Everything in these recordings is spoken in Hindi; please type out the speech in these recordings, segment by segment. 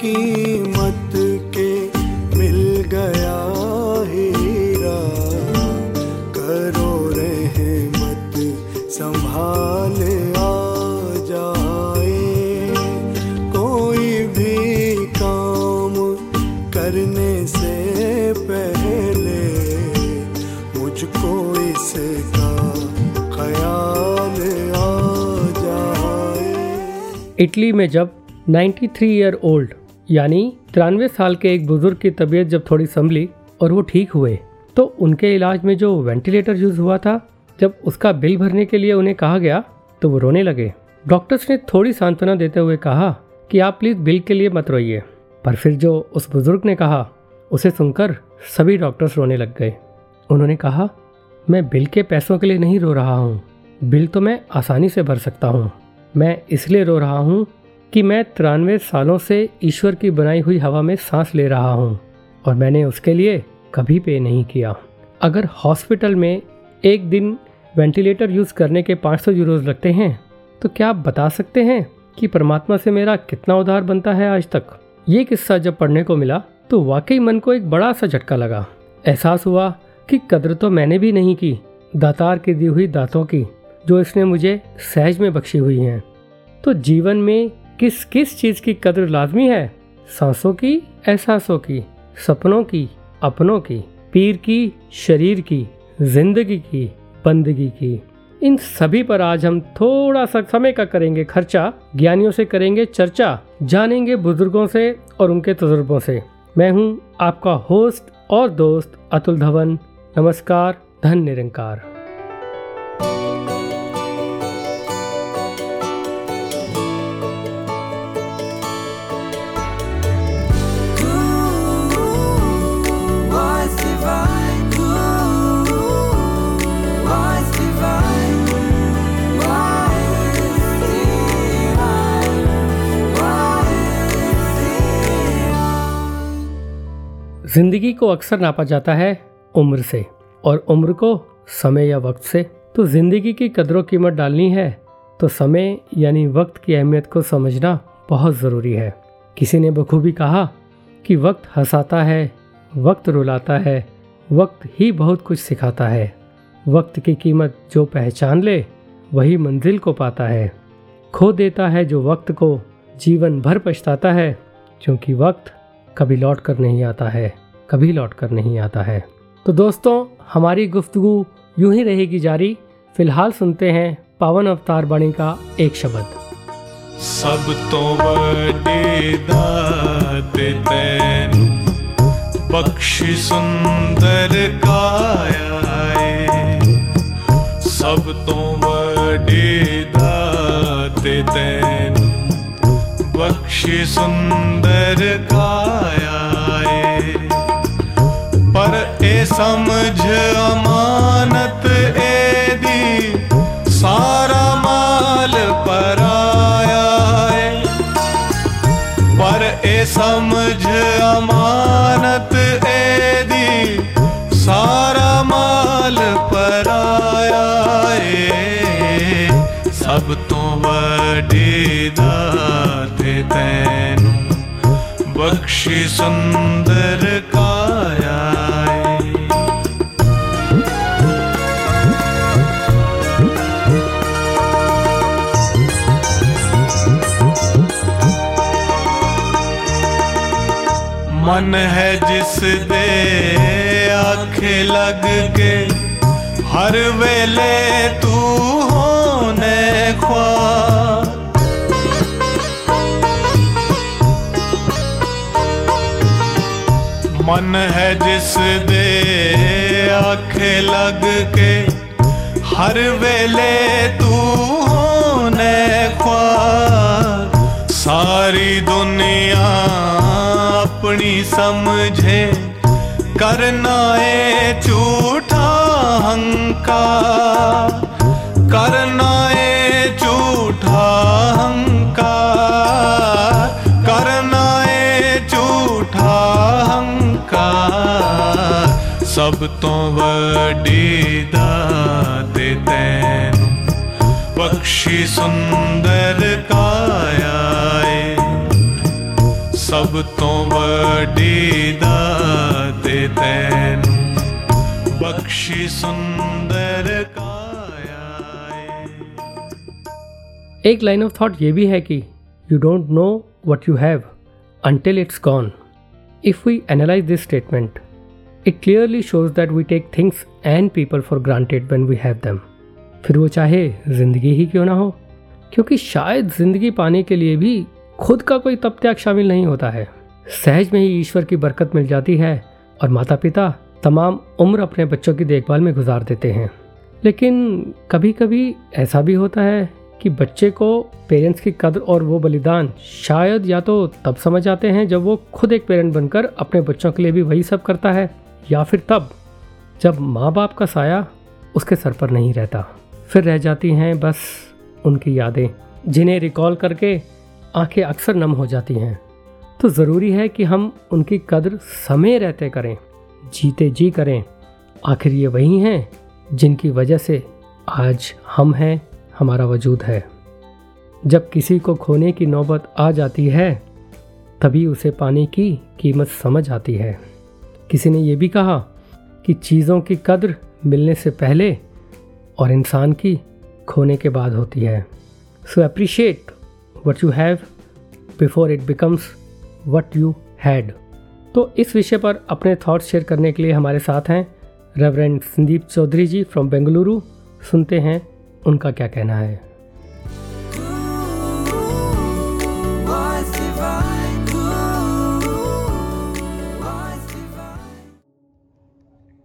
कीमत के मिल गया हीरा। करो रहमत, संभाल आ जाए। कोई भी काम करने से पहले मुझको इसका ख्याल आ जाए। इटली में जब 93 ईयर ओल्ड यानी तिरानवे साल के एक बुज़ुर्ग की तबीयत जब थोड़ी संभली और वो ठीक हुए तो उनके इलाज में जो वेंटिलेटर यूज़ हुआ था, जब उसका बिल भरने के लिए उन्हें कहा गया तो वो रोने लगे। डॉक्टर्स ने थोड़ी सांत्वना देते हुए कहा कि आप प्लीज़ बिल के लिए मत रोइए। पर फिर जो उस बुज़ुर्ग ने कहा, उसे सुनकर सभी डॉक्टर्स रोने लग गए। उन्होंने कहा, मैं बिल के पैसों के लिए नहीं रो रहा हूँ। बिल तो मैं आसानी से भर सकता हूँ। मैं इसलिए रो रहा हूँ कि मैं तिरानवे सालों से ईश्वर की बनाई हुई हवा में सांस ले रहा हूँ और मैंने उसके लिए कभी पे नहीं किया। अगर हॉस्पिटल में एक दिन वेंटिलेटर यूज़ करने के 500 यूरोज लगते हैं तो क्या आप बता सकते हैं कि परमात्मा से मेरा कितना उधार बनता है आज तक? ये किस्सा जब पढ़ने को मिला तो वाकई मन को एक बड़ा सा झटका लगा। एहसास हुआ कि कदर तो मैंने भी नहीं की, दातार की दी हुई दातों की, जो इसने मुझे सहज में बख्शी हुई हैं। तो जीवन में किस किस चीज़ की कदर लाजमी है? सांसों की, एहसासों की, सपनों की, अपनों की, पीर की, शरीर की, ज़िंदगी की, बंदगी की। इन सभी पर आज हम थोड़ा सा समय का करेंगे खर्चा, ज्ञानियों से करेंगे चर्चा, जानेंगे बुज़ुर्गों से और उनके तजुर्बों से। मैं हूँ आपका होस्ट और दोस्त अतुल धवन। नमस्कार धन निरंकार। ज़िंदगी को अक्सर नापा जाता है उम्र से, और उम्र को समय या वक्त से। तो ज़िंदगी की कदरों कीमत डालनी है तो समय यानी वक्त की अहमियत को समझना बहुत ज़रूरी है। किसी ने बखूबी कहा कि वक्त हंसाता है, वक्त रुलाता है, वक्त ही बहुत कुछ सिखाता है। वक्त की कीमत जो पहचान ले, वही मंजिल को पाता है। खो देता है जो वक्त को, जीवन भर पछताता है, क्योंकि वक्त कभी लौट कर नहीं आता है, कभी लौट कर नहीं आता है। तो दोस्तों, हमारी गुफ्तगु यूँ ही रहेगी जारी। फ़िलहाल सुनते हैं पावन अवतार बाणी का एक शब्द। सब तो बड़े सुंदर काया सब तो बड़े दाते तैन सुन्दरकाया पर ए समझ अमा ਤੈਨੂੰ ਬਖਸ਼ੀ ਸੁੰਦਰ ਕਾਇਆ ਏ ਮਨ ਹੈ ਜਿਸ ਦੇ ਆਖੇ ਲੱਗ ਕੇ ਹਰ ਵੇਲੇ ਤੂੰ मन है जिस दे आखे लग के, हर वेले तू होने ख्वार। सारी दुनिया अपनी समझे करना है चू ਸਭ ਤੋਂ ਵੱਡੀ ਦਾਤ ਤੈਨੂੰ ਬਖਸ਼ੀ ਸੁੰਦਰ ਕਾਇਆ ਏ ਸਭ ਤੋਂ ਵੱਡੀ ਦਾਤ ਤੈਨੂੰ ਬਖਸ਼ੀ ਸੁੰਦਰ ਕਾਇਆ ਏ एक लाइन ऑफ थॉट ये भी है कि you don't know what you have until it's gone. If we analyze this statement, it clearly shows that we take things and people for granted when we have them. फिर वो चाहे ज़िंदगी ही क्यों ना हो? क्योंकि शायद ज़िंदगी पाने के लिए भी खुद का कोई तप त्याग शामिल नहीं होता है। सहज में ही ईश्वर की बरकत मिल जाती है और माता पिता तमाम उम्र अपने बच्चों की देखभाल में गुजार देते हैं। लेकिन कभी कभी ऐसा भी होता है कि बच्चे को पेरेंट्स की कदर और वो बलिदान शायद या तो तब समझ आते हैं जब वो खुद एक पेरेंट बनकर अपने बच्चों के लिए भी वही सब करता है। या फिर तब, जब माँ बाप का साया उसके सर पर नहीं रहता। फिर रह जाती हैं बस उनकी यादें, जिन्हें रिकॉल करके आँखें अक्सर नम हो जाती हैं। तो ज़रूरी है कि हम उनकी कदर समय रहते करें, जीते जी करें। आखिर ये वही हैं जिनकी वजह से आज हम हैं, हमारा वजूद है। जब किसी को खोने की नौबत आ जाती है, तभी उसे पाने की कीमत समझ आती है। किसी ने ये भी कहा कि चीज़ों की कद्र मिलने से पहले और इंसान की खोने के बाद होती है। So appreciate what you have before it becomes what you had तो इस विषय पर अपने थॉट्स शेयर करने के लिए हमारे साथ हैं रेवरेंड संदीप चौधरी जी फ्रॉम बेंगलुरु सुनते हैं उनका क्या कहना है।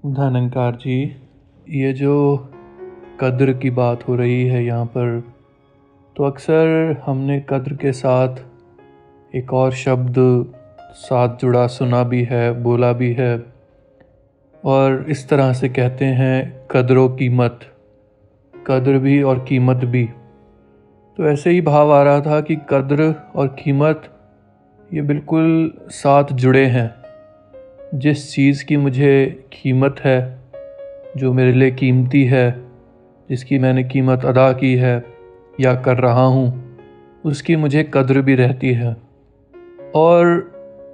धनंकार जी, ये जो कद्र की बात हो रही है यहाँ पर तो अक्सर हमने कद्र के साथ एक और शब्द साथ जुड़ा, सुना भी है, बोला भी है, और इस तरह से कहते हैं, कद्रो कीमत कद्र भी और कीमत भी। तो ऐसे ही भाव आ रहा था कि कद्र और कीमत, ये बिल्कुल साथ जुड़े हैं। जिस चीज़ की मुझे कीमत है, जो मेरे लिए कीमती है, जिसकी मैंने कीमत अदा की है या कर रहा हूँ, उसकी मुझे कद्र भी रहती है। और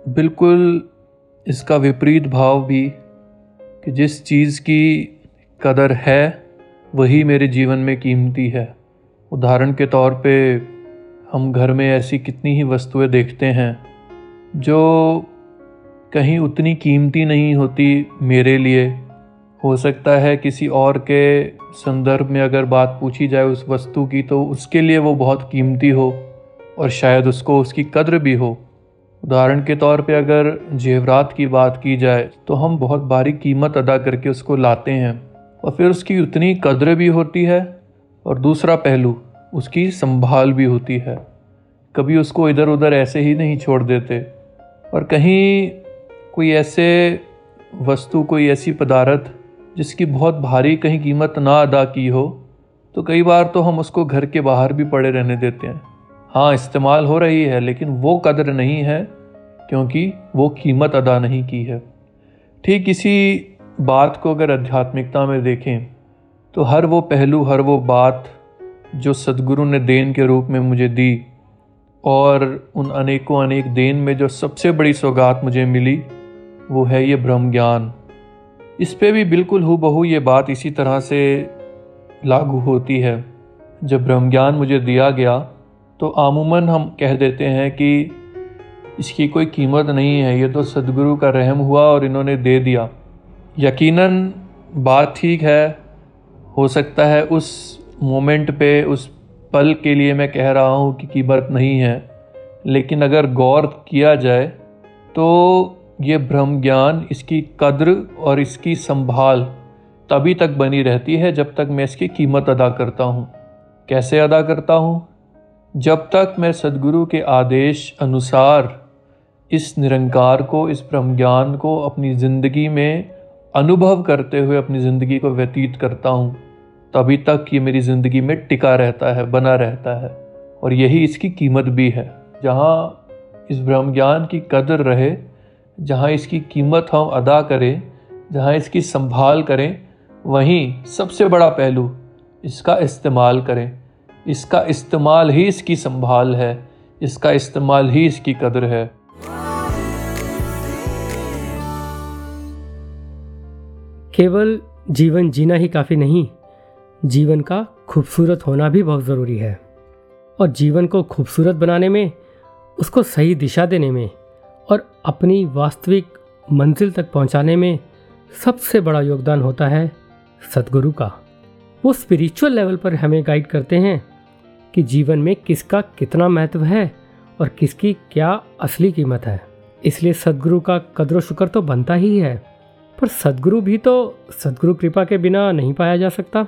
बिल्कुल इसका विपरीत भाव भी कि जिस चीज़ की कदर है, वही मेरे जीवन में कीमती है। उदाहरण के तौर पे, हम घर में ऐसी कितनी ही वस्तुएँ देखते हैं, जो कहीं उतनी कीमती नहीं होती मेरे लिए। हो सकता है किसी और के संदर्भ में अगर बात पूछी जाए उस वस्तु की तो उसके लिए वो बहुत कीमती हो और शायद उसको उसकी कद्र भी हो। उदाहरण के तौर पे अगर जेवरात की बात की जाए तो हम बहुत भारी कीमत अदा करके उसको लाते हैं और फिर उसकी उतनी कद्र भी होती है और दूसरा पहलू, उसकी संभाल भी होती है। कभी उसको इधर उधर ऐसे ही नहीं छोड़ देते और कहीं कोई ऐसे वस्तु, कोई ऐसी पदार्थ जिसकी बहुत भारी कहीं कीमत ना अदा की हो तो कई बार तो हम उसको घर के बाहर भी पड़े रहने देते हैं। हाँ इस्तेमाल हो रही है, लेकिन वो कदर नहीं है क्योंकि वो कीमत अदा नहीं की है। ठीक इसी बात को अगर आध्यात्मिकता में देखें तो हर वो पहलू, हर वो बात जो सदगुरु ने देन के रूप में मुझे दी और उन अनेकों अनेक देन में जो सबसे बड़ी सौगात मुझे मिली वो है ये ब्रह्म ज्ञान। इस पे भी बिल्कुल हु बहू ये बात इसी तरह से लागू होती है। जब ब्रह्म ज्ञान मुझे दिया गया तो आमूमन हम कह देते हैं कि इसकी कोई कीमत नहीं है। ये तो सदगुरु का रहम हुआ और इन्होंने दे दिया। यकीनन बात ठीक है, हो सकता है उस मोमेंट पे, उस पल के लिए मैं कह रहा हूँ कि कीमत नहीं है। लेकिन अगर गौर किया जाए तो ये ब्रह्म ज्ञान, इसकी कद्र और इसकी संभाल तभी तक बनी रहती है जब तक मैं इसकी कीमत अदा करता हूँ। कैसे अदा करता हूँ? जब तक मैं सदगुरु के आदेश अनुसार इस निरंकार को, इस ब्रह्म ज्ञान को अपनी ज़िंदगी में अनुभव करते हुए, अपनी ज़िंदगी को व्यतीत करता हूँ, तभी तक ये मेरी ज़िंदगी में टिका रहता है, बना रहता है और यही इसकी कीमत भी है। जहाँ इस ब्रह्म ज्ञान की कदर रहे जहाँ इसकी कीमत हम अदा करें, जहाँ इसकी संभाल करें, वहीं सबसे बड़ा पहलू इसका इस्तेमाल करें। इसका इस्तेमाल ही इसकी संभाल है, इसका इस्तेमाल ही इसकी कदर है। केवल जीवन जीना ही काफ़ी नहीं, जीवन का खूबसूरत होना भी बहुत ज़रूरी है। और जीवन को खूबसूरत बनाने में, उसको सही दिशा देने में और अपनी वास्तविक मंजिल तक पहुँचाने में सबसे बड़ा योगदान होता है सदगुरु का। वो स्पिरिचुअल लेवल पर हमें गाइड करते हैं कि जीवन में किसका कितना महत्व है और किसकी क्या असली कीमत है। इसलिए सदगुरु का कदर शुक्र तो बनता ही है, पर सदगुरु भी तो सदगुरु कृपा के बिना नहीं पाया जा सकता।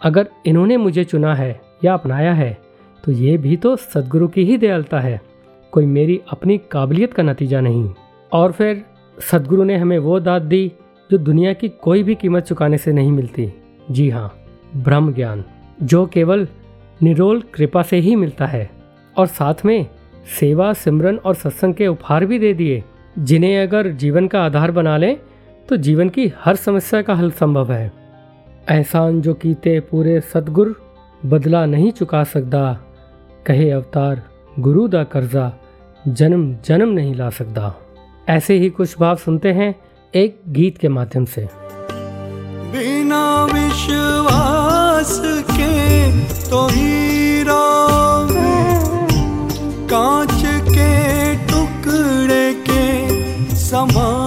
अगर इन्होंने मुझे चुना है या अपनाया है तो ये भी तो सदगुरु की ही दयालता है। कोई मेरी अपनी काबिलियत का नतीजा नहीं। और फिर सदगुरु ने हमें वो दाद दी, जो दुनिया की कोई भी कीमत चुकाने से नहीं मिलती। जी हाँ ब्रह्म ज्ञान, जो केवल निरोल कृपा से ही मिलता है, और साथ में सेवा, सिमरन और सत्संग के उपहार भी दे दिए, जिन्हें अगर जीवन का आधार बना लें तो जीवन की हर समस्या का हल संभव है। एहसान जो कीते पूरे सतगुर बदला नहीं चुका सकता कहे अवतार गुरु दा कर्जा। जन्म जन्म नहीं ला सकता। ऐसे ही कुछ भाव सुनते हैं एक गीत के माध्यम से। बिना विश्वास के तो कांच के टुकड़े के समान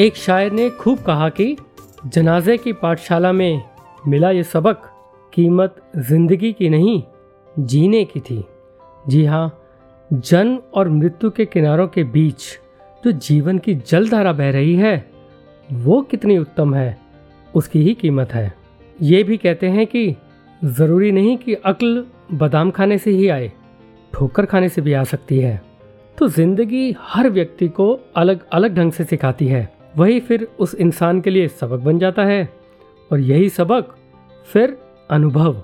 एक शायर ने खूब कहा कि जनाजे की पाठशाला में मिला ये सबक कीमत ज़िंदगी की नहीं, जीने की थी। जी हाँ जन्म और मृत्यु के किनारों के बीच जो जीवन की जलधारा बह रही है, वो कितनी उत्तम है, उसकी ही कीमत है। ये भी कहते हैं कि ज़रूरी नहीं कि अक्ल बादाम खाने से ही आए, ठोकर खाने से भी आ सकती है। तो ज़िंदगी हर व्यक्ति को अलग अलग ढंग से सिखाती है। वही फिर उस इंसान के लिए सबक बन जाता है। और यही सबक फिर अनुभव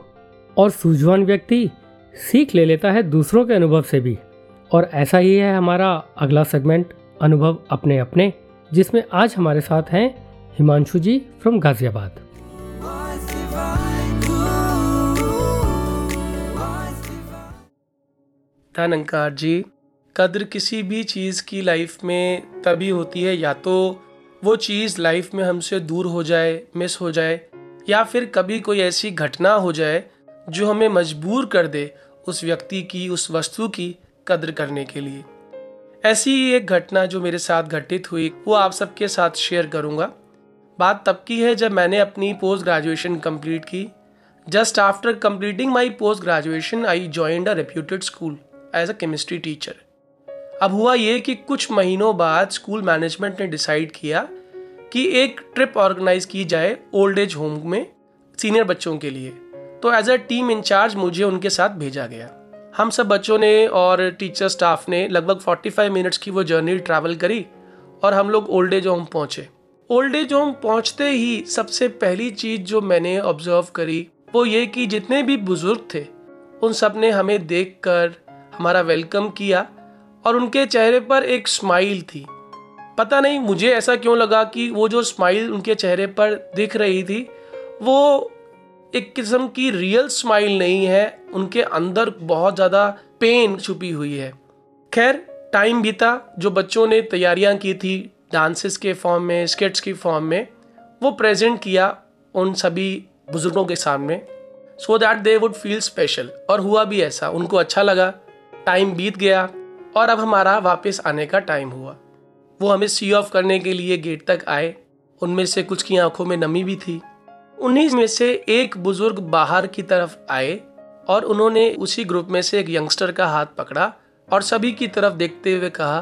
और सूझवान व्यक्ति सीख ले लेता है दूसरों के अनुभव से भी। और ऐसा ही है हमारा अगला सेगमेंट अनुभव अपने अपने, जिसमें आज हमारे साथ हैं हिमांशु जी फ्रॉम गाजियाबाद। धनंकार जी, कद्र किसी भी चीज़ की लाइफ में तभी होती है या तो वो चीज़ लाइफ में हमसे दूर हो जाए मिस हो जाए, या फिर कभी कोई ऐसी घटना हो जाए जो हमें मजबूर कर दे उस व्यक्ति की, उस वस्तु की कद्र करने के लिए। ऐसी ही एक घटना जो मेरे साथ घटित हुई, वो आप सबके साथ शेयर करूँगा। बात तब की है जब मैंने अपनी पोस्ट ग्रेजुएशन कंप्लीट की। Just after completing my post graduation I joined a reputed school as a chemistry teacher अब हुआ ये कि कुछ महीनों बाद स्कूल मैनेजमेंट ने डिसाइड किया कि एक ट्रिप ऑर्गेनाइज की जाए ओल्ड एज होम में सीनियर बच्चों के लिए। तो एज अ टीम इंचार्ज मुझे उनके साथ भेजा गया। हम सब बच्चों ने और टीचर स्टाफ ने लगभग 45 मिनट्स की वो जर्नी ट्रैवल करी और हम लोग ओल्ड एज होम पहुँचे। ओल्ड एज होम पहुँचते ही सबसे पहली चीज़ जो मैंने ऑब्ज़र्व करी वो ये कि जितने भी बुज़ुर्ग थे, उन सबने हमें देखकर हमारा वेलकम किया और उनके चेहरे पर एक स्माइल थी। पता नहीं मुझे ऐसा क्यों लगा कि वो जो स्माइल उनके चेहरे पर दिख रही थी, वो एक किस्म की रियल स्माइल नहीं है, उनके अंदर बहुत ज़्यादा पेन छुपी हुई है। खैर टाइम बीता, जो बच्चों ने तैयारियाँ की थी डांसेस के फॉर्म में स्केट्स की फॉर्म में, वो प्रेजेंट किया उन सभी बुज़ुर्गों के सामने so that they would feel special और हुआ भी ऐसा, उनको अच्छा लगा। टाइम बीत गया और अब हमारा वापस आने का टाइम हुआ। वो हमें सी ऑफ़ करने के लिए गेट तक आए। उनमें से कुछ की आँखों में नमी भी थी। उन्हीं में से एक बुज़ुर्ग बाहर की तरफ़ आए और उन्होंने उसी ग्रुप में से एक यंगस्टर का हाथ पकड़ा और सभी की तरफ़ देखते हुए कहा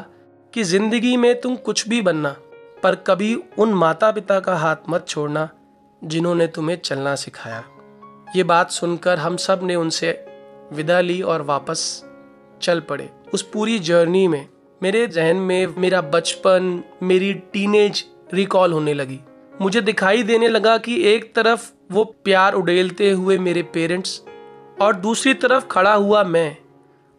कि ज़िंदगी में तुम कुछ भी बनना, पर कभी उन माता पिता का हाथ मत छोड़ना जिन्होंने तुम्हें चलना सिखाया। ये बात सुनकर हम सबने उनसे विदा ली और वापस चल पड़े। उस पूरी जर्नी में मेरे जहन में मेरा बचपन, मेरी टीनेज रिकॉल होने लगी। मुझे दिखाई देने लगा कि एक तरफ़ वो प्यार उड़ेलते हुए मेरे पेरेंट्स और दूसरी तरफ़ खड़ा हुआ मैं।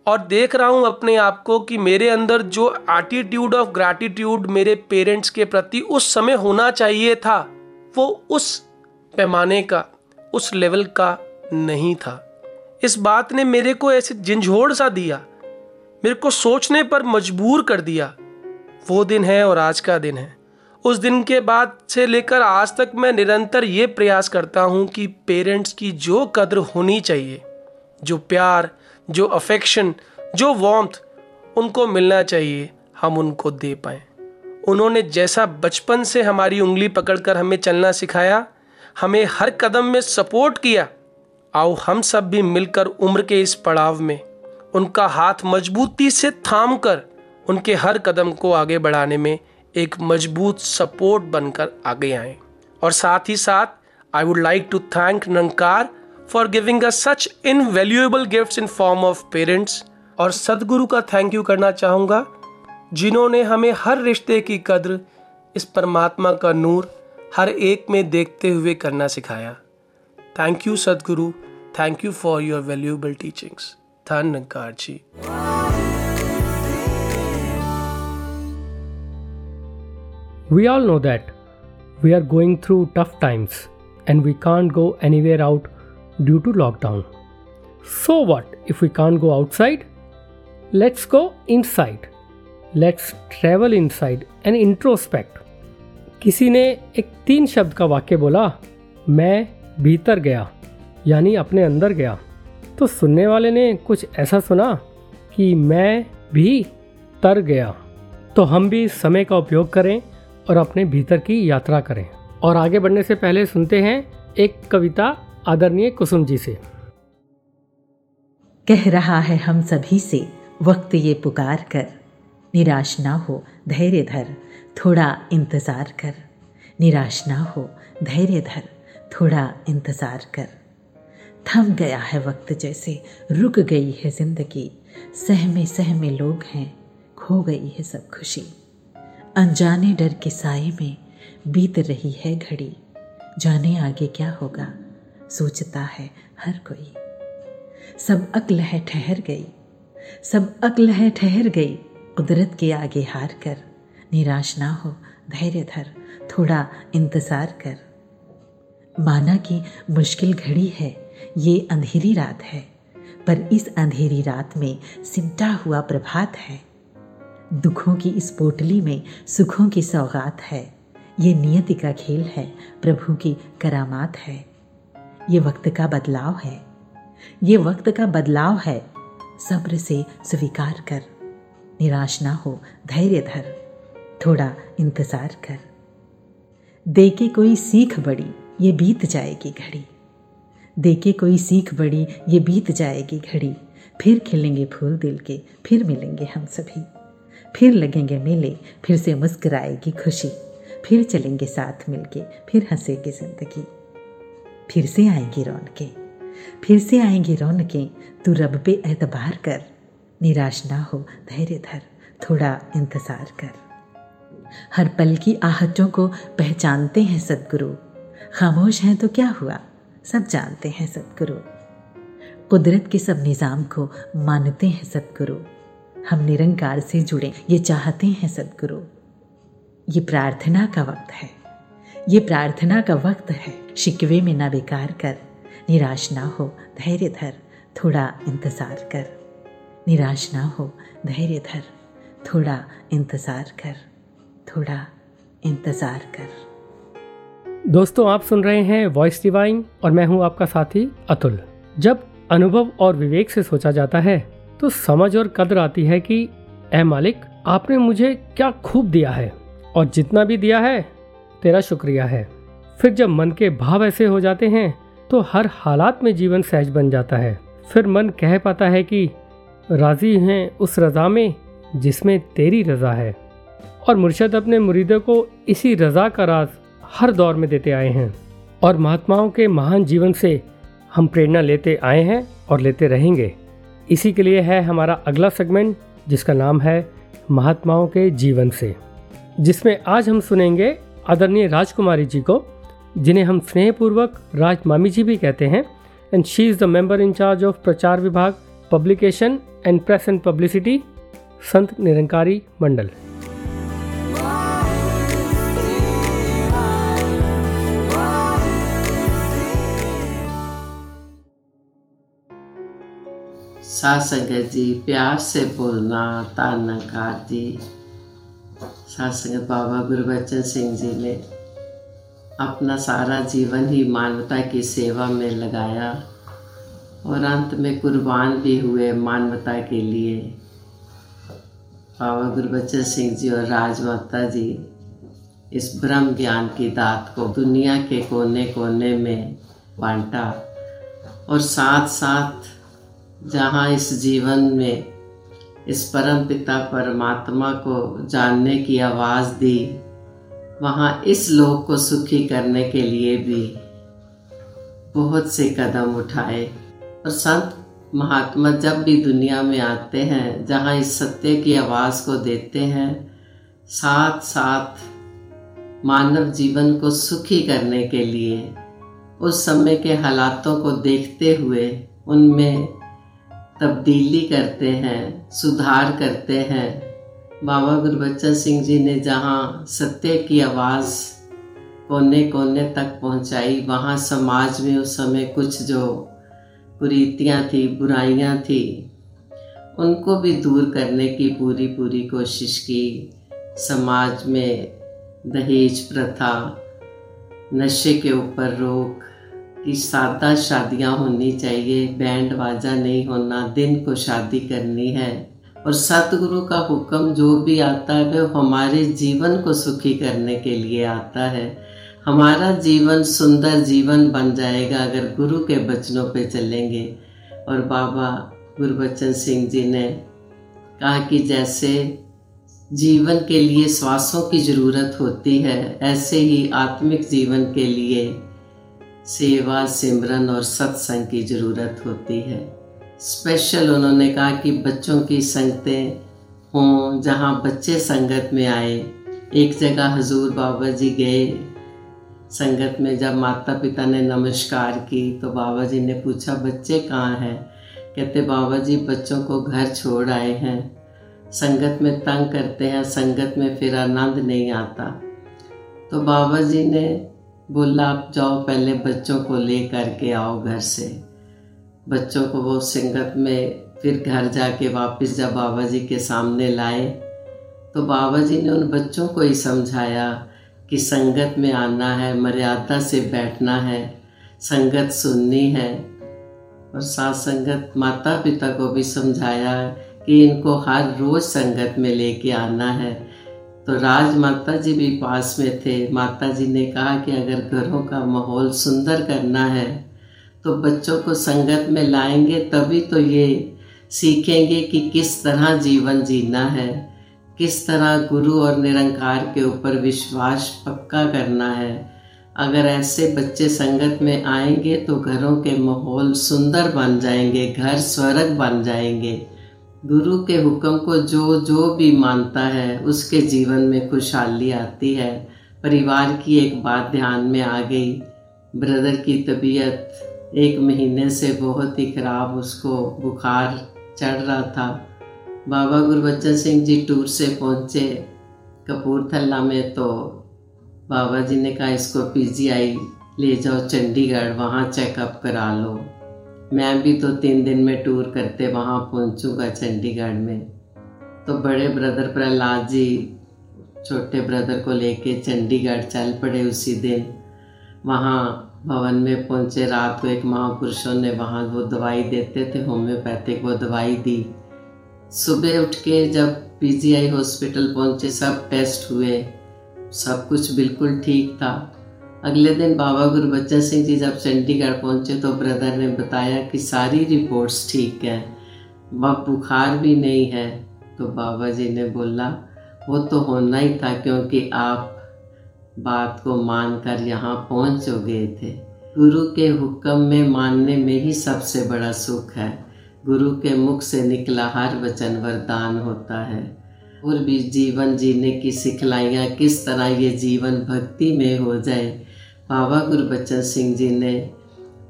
और देख रहा हूँ अपने आप को कि मेरे अंदर जो एटीट्यूड ऑफ़ ग्रैटिट्यूड मेरे पेरेंट्स के प्रति उस समय होना चाहिए था, वो उस पैमाने का, उस लेवल का नहीं था। इस बात ने मेरे को ऐसे झंझोड़ सा दिया मेरे को सोचने पर मजबूर कर दिया। वो दिन है और आज का दिन है। उस दिन के बाद से लेकर आज तक मैं निरंतर ये प्रयास करता हूँ कि पेरेंट्स की जो कद्र होनी चाहिए, जो प्यार, जो अफेक्शन जो वॉम्थ उनको मिलना चाहिए, हम उनको दे पाएँ। उन्होंने जैसा बचपन से हमारी उंगली पकड़कर हमें चलना सिखाया, हमें हर कदम में सपोर्ट किया, आओ हम सब भी मिलकर उम्र के इस पड़ाव में उनका हाथ मजबूती से थाम कर उनके हर कदम को आगे बढ़ाने में एक मज़बूत सपोर्ट बनकर आगे आए। और साथ ही साथ I would like to thank नंकार for giving a such invaluable gifts in form of parents और सदगुरु का थैंक यू करना चाहूँगा, जिन्होंने हमें हर रिश्ते की कद्र, इस परमात्मा का नूर हर एक में देखते हुए करना सिखाया। Thank you Sadguru. Thank you for your valuable teachings धन नंकार जी We all know that we are going through tough times and we can't go anywhere out due to lockdown. So, what if we can't go outside? Let's go inside. Let's travel inside and introspect. किसी ने एक तीन शब्द का वाक्य बोला मैं भीतर गया यानी अपने अंदर गया तो सुनने वाले ने कुछ ऐसा सुना कि मैं भी तर गया। तो हम भी समय का उपयोग करें और अपने भीतर की यात्रा करें। और आगे बढ़ने से पहले सुनते हैं एक कविता आदरणीय कुसुम जी से। कह रहा है हम सभी से, वक्त ये पुकार कर। निराश ना हो, धैर्य धर, थोड़ा इंतज़ार कर। निराश ना हो, धैर्य धर, थोड़ा इंतज़ार कर। थम गया है वक्त जैसे रुक गई है ज़िंदगी। सहमे सहमे लोग हैं, खो गई है सब खुशी। अनजाने डर के साए में बीत रही है घड़ी। जाने आगे क्या होगा, सोचता है हर कोई। सब अक्ल है ठहर गई, सब अक्ल है ठहर गई। कुदरत के आगे हार कर, निराश ना हो धैर्य धर, थोड़ा इंतज़ार कर। माना कि मुश्किल घड़ी है ये अंधेरी रात है, पर इस अंधेरी रात में सिमटा हुआ प्रभात है। दुखों की इस पोटली में सुखों की सौगात है। ये नियति का खेल है, प्रभु की करामात है। ये वक्त का बदलाव है। ये वक्त का बदलाव है। सब्र से स्वीकार कर। निराश ना हो, धैर्य धर। थोड़ा इंतज़ार कर। दे के कोई सीख बड़ी, ये बीत जाएगी घड़ी। दे के कोई सीख बड़ी, ये बीत जाएगी घड़ी। फिर खिलेंगे फूल दिल के, फिर मिलेंगे हम सभी। फिर लगेंगे मेले, फिर से मुस्कुराएगी खुशी। फिर चलेंगे साथ मिलके, फिर हंसेगी ज़िंदगी। फिर से आएँगी रौनकें, फिर से आएँगी रौनकें। तू रब पे एतबार कर, निराश ना हो धैर्य धर, थोड़ा इंतज़ार कर। हर पल की आहटों को पहचानते हैं सदगुरु। खामोश हैं तो क्या हुआ? सब जानते हैं सदगुरु कुदरत के सब निज़ाम को मानते हैं सदगुरु हम निरंकार से जुड़े, ये चाहते हैं सदगुरु ये प्रार्थना का वक्त है। ये प्रार्थना का वक्त है। शिकवे में ना बेकार कर। निराश ना हो, धैर्य धर। थोड़ा इंतज़ार कर। निराश ना हो, धैर्य धर। थोड़ा इंतज़ार कर। थोड़ा इंतज़ार कर। दोस्तों, आप सुन रहे हैं वॉइस डिवाइन और मैं हूँ आपका साथी अतुल। जब अनुभव और विवेक से सोचा जाता है तो समझ और कदर आती है कि ए मालिक, आपने मुझे क्या खूब दिया है और जितना भी दिया है, तेरा शुक्रिया है। फिर जब मन के भाव ऐसे हो जाते हैं तो हर हालात में जीवन सहज बन जाता है। फिर मन कह पाता है कि, राज़ी हैं उस रज़ा में जिसमें तेरी रज़ा है। और मुर्शद अपने मुरीदों को इसी रज़ा का राज हर दौर में देते आए हैं और महात्माओं के महान जीवन से हम प्रेरणा लेते आए हैं और लेते रहेंगे। इसी के लिए है हमारा अगला सेगमेंट जिसका नाम है महात्माओं के जीवन से, जिसमें आज हम सुनेंगे आदरणीय राजकुमारी जी को, जिन्हें हम स्नेहपूर्वक राज मामी जी भी कहते हैं and she is the member in charge of प्रचार विभाग publication and press and publicity Sant Nirankari Mandal. साथ संगत जी प्यार से बोलना तानकार जी साथ संगत बाबा गुरबचन सिंह जी ने अपना सारा जीवन ही मानवता की सेवा में लगाया और अंत में कुर्बान भी हुए मानवता के लिए बाबा गुरबचन सिंह जी और राजमाता जी इस ब्रह्म ज्ञान की दात को दुनिया के कोने कोने में बांटा और साथ साथ जहाँ इस जीवन में इस परम पिता परमात्मा को जानने की आवाज़ दी, वहाँ इस लोक को सुखी करने के लिए भी बहुत से कदम उठाए। और संत महात्मा जब भी दुनिया में आते हैं, जहाँ इस सत्य की आवाज़ को देते हैं साथ साथ मानव जीवन को सुखी करने के लिए, उस समय के हालातों को देखते हुए, उनमें तब्दीली करते हैं, सुधार करते हैं। बाबा गुरबच्चन सिंह जी ने जहाँ सत्य की आवाज़ कोने कोने तक पहुँचाई, वहाँ समाज में उस समय कुछ जो कुरीतियाँ थी, बुराइयाँ थी, उनको भी दूर करने की पूरी पूरी कोशिश की। समाज में दहेज प्रथा, नशे के ऊपर रोक कि सादा शादियाँ होनी चाहिए, बैंड बाजा नहीं होना, दिन को शादी करनी है। और सतगुरु का हुक्म जो भी आता है वो हमारे जीवन को सुखी करने के लिए आता है। हमारा जीवन सुंदर जीवन बन जाएगा अगर गुरु के बचनों पे चलेंगे। और बाबा गुरबचन सिंह जी ने कहा कि जैसे जीवन के लिए श्वासों की ज़रूरत होती है, ऐसे ही आत्मिक जीवन के लिए सेवा, सिमरन और सत्संग की ज़रूरत होती है। स्पेशल उन्होंने कहा कि बच्चों की संगतें हों, जहाँ बच्चे संगत में आए। एक जगह हजूर बाबा जी गए संगत में, जब माता पिता ने नमस्कार की तो बाबा जी ने पूछा, बच्चे कहाँ हैं? कहते, बाबा जी, बच्चों को घर छोड़ आए हैं। संगत में तंग करते हैं, संगत में फिर आनंद नहीं आता। तो बाबा जी ने बोला, आप जाओ पहले बच्चों को ले करके आओ घर से। बच्चों को वो संगत में फिर घर जाके वापस जब बाबा जी के सामने लाए तो बाबा जी ने उन बच्चों को ही समझाया कि संगत में आना है, मर्यादा से बैठना है, संगत सुननी है। और साथ संगत माता पिता को भी समझाया कि इनको हर रोज़ संगत में लेके आना है। तो राज माता जी भी पास में थे। माता जी ने कहा कि अगर घरों का माहौल सुंदर करना है तो बच्चों को संगत में लाएँगे, तभी तो ये सीखेंगे कि किस तरह जीवन जीना है, किस तरह गुरु और निरंकार के ऊपर विश्वास पक्का करना है। अगर ऐसे बच्चे संगत में आएँगे तो घरों के माहौल सुंदर बन जाएँगे, घर स्वर्ग बन जाएँगे। गुरु के हुक्म को जो जो भी मानता है, उसके जीवन में खुशहाली आती है। परिवार की एक बात ध्यान में आ गई। ब्रदर की तबीयत एक महीने से बहुत ही खराब, उसको बुखार चढ़ रहा था। बाबा गुरबच्चन सिंह जी टूर से पहुँचे कपूरथला में तो बाबा जी ने कहा, इसको पीजीआई ले जाओ, चंडीगढ़, वहाँ चेकअप करा लो। मैं भी तो तीन दिन में टूर करते वहाँ पहुँचूँगा चंडीगढ़ में। तो बड़े ब्रदर प्रहलाद जी, छोटे ब्रदर को लेके चंडीगढ़ चल पड़े उसी दिन। वहाँ भवन में पहुँचे, रात को एक महापुरुषों ने वहाँ वो दवाई देते थे, होम्योपैथिक वो दवाई दी। सुबह उठ के जब पीजीआई हॉस्पिटल पहुँचे, सब टेस्ट हुए, सब कुछ बिल्कुल ठीक था। अगले दिन बाबा गुरबच्चन सिंह जी जब चंडीगढ़ पहुँचे तो ब्रदर ने बताया कि सारी रिपोर्ट्स ठीक हैं अब बुखार भी नहीं है। तो बाबा जी ने बोला, वो तो होना ही था क्योंकि आप बात को मानकर यहाँ पहुँच गए थे। गुरु के हुक्म में मानने में ही सबसे बड़ा सुख है। गुरु के मुख से निकला हर वचन वरदान होता है। और भी जीवन जीने की सिखलाइयाँ, किस तरह ये जीवन भक्ति में हो जाए बाबा गुरबच्चन सिंह जी ने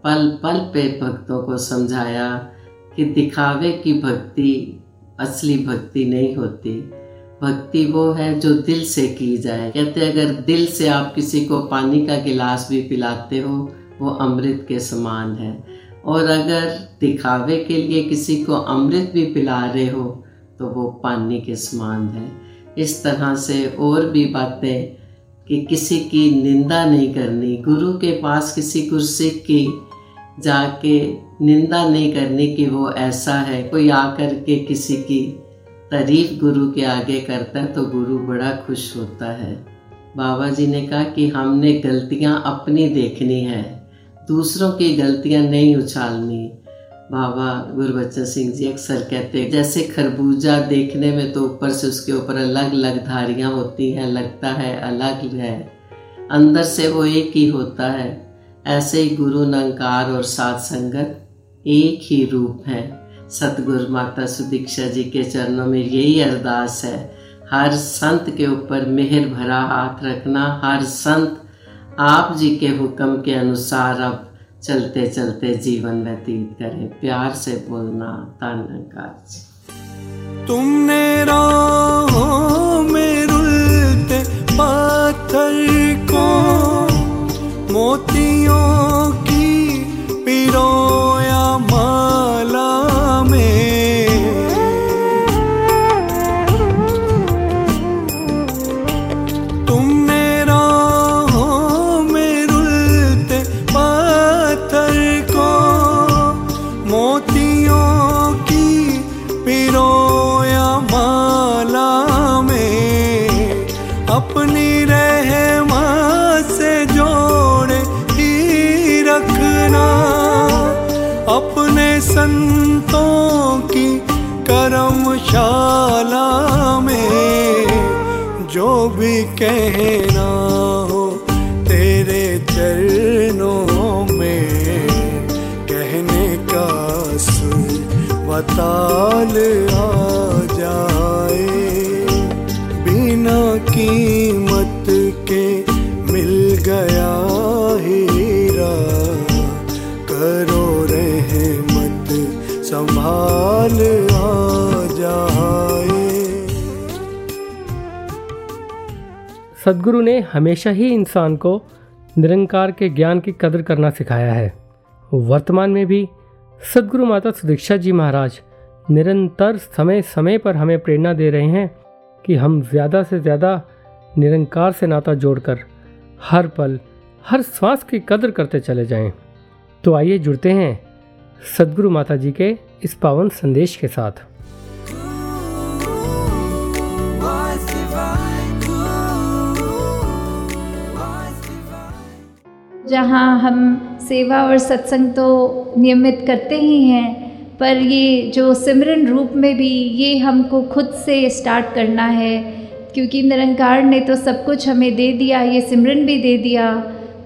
पल पल पे भक्तों को समझाया कि दिखावे की भक्ति, असली भक्ति नहीं होती। भक्ति वो है जो दिल से की जाए। कहते अगर दिल से आप किसी को पानी का गिलास भी पिलाते हो, वो अमृत के समान है। और अगर दिखावे के लिए किसी को अमृत भी पिला रहे हो तो वो पानी के समान है। इस तरह से और भी बातें कि किसी की निंदा नहीं करनी, गुरु के पास किसी गुरसिख की जाके निंदा नहीं करनी कि वो ऐसा है। कोई आकर के किसी की तारीफ़ गुरु के आगे करता है तो गुरु बड़ा खुश होता है। बाबा जी ने कहा कि हमने गलतियाँ अपनी देखनी है, दूसरों की गलतियाँ नहीं उछालनी। बाबा गुरबच्चन सिंह जी अक्सर कहते हैं, जैसे खरबूजा देखने में तो ऊपर से उसके ऊपर अलग अलग धारियाँ होती हैं, लगता है अलग है। अंदर से वो एक ही होता है। ऐसे ही गुरु नंकार और सात संगत एक ही रूप है। सतगुरु माता सुदीक्षा जी के चरणों में यही अरदास है। हर संत के ऊपर मेहर भरा हाथ रखना, हर संत आप जी के हुक्म के अनुसार अब चलते चलते जीवन व्यतीत करें। प्यार से बोलना धन्यकार जी तुमने राहों पत्थर को, मोतियों कर्मशाला में जो भी कहना हो, तेरे चरणों में कहने का सुन बताल आ जाए। बिना के सदगुरु ने हमेशा ही इंसान को निरंकार के ज्ञान की कदर करना सिखाया है वर्तमान में भी सदगुरु माता सुदीक्षा जी महाराज निरंतर समय समय पर हमें प्रेरणा दे रहे हैं कि हम ज़्यादा से ज़्यादा निरंकार से नाता जोड़कर हर पल, हर श्वास की कदर करते चले जाएँ। तो आइए जुड़ते हैं सदगुरु माता जी के इस पावन संदेश के साथ जहाँ हम सेवा और सत्संग तो नियमित करते ही हैं, पर ये जो सिमरन रूप में भी ये हमको खुद से स्टार्ट करना है, क्योंकि निरंकार ने तो सब कुछ हमें दे दिया, ये सिमरन भी दे दिया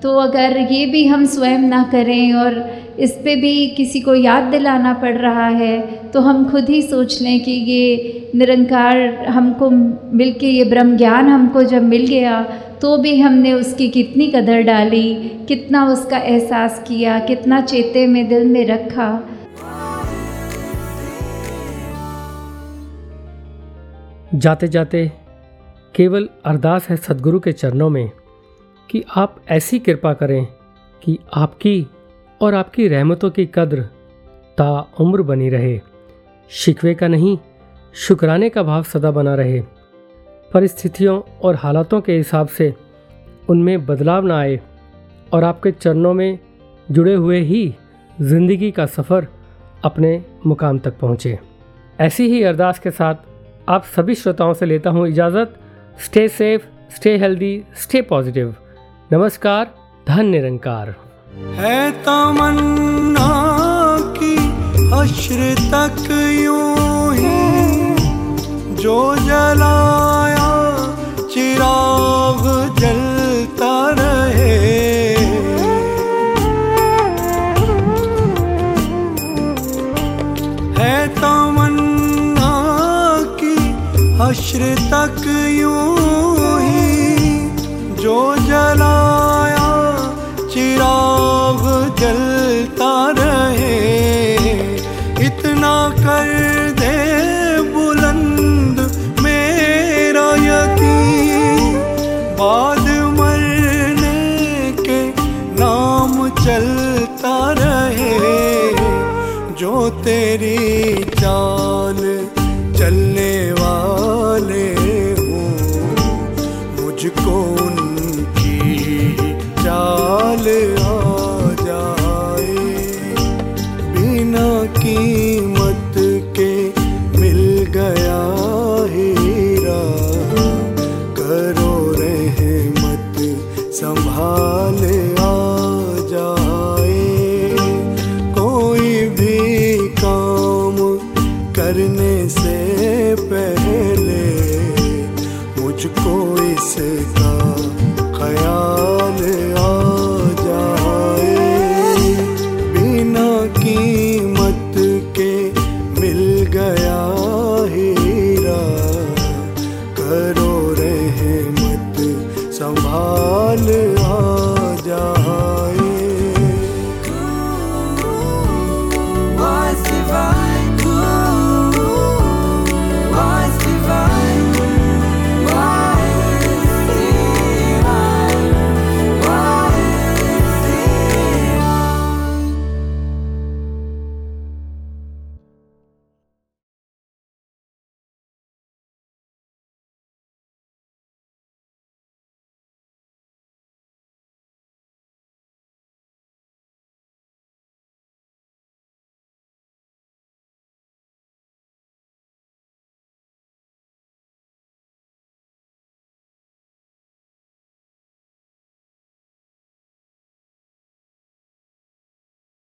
तो अगर ये भी हम स्वयं ना करें और इस पे भी किसी को याद दिलाना पड़ रहा है तो हम खुद ही सोच लें कि ये निरंकार हमको मिल के ये ब्रह्म ज्ञान हमको जब मिल गया तो भी हमने उसकी कितनी कदर डाली, कितना उसका एहसास किया, कितना चेते में दिल में रखा। जाते जाते केवल अरदास है सदगुरु के चरणों में कि आप ऐसी कृपा करें कि आपकी और आपकी रहमतों की कद्र ता उम्र बनी रहे। शिकवे का नहीं, शुक्राने का भाव सदा बना रहे। परिस्थितियों और हालातों के हिसाब से उनमें बदलाव ना आए और आपके चरणों में जुड़े हुए ही ज़िंदगी का सफ़र अपने मुकाम तक पहुँचे। ऐसी ही अरदास के साथ आप सभी श्रोताओं से लेता हूँ इजाज़त। Stay safe stay healthy stay positive नमस्कार, धन निरंकार। है तमन्ना की हश्र तक यूँ ही जो जलाया चिराग जलता रहे। है तमन्ना की हश्र तक यूँ ही जो जलाया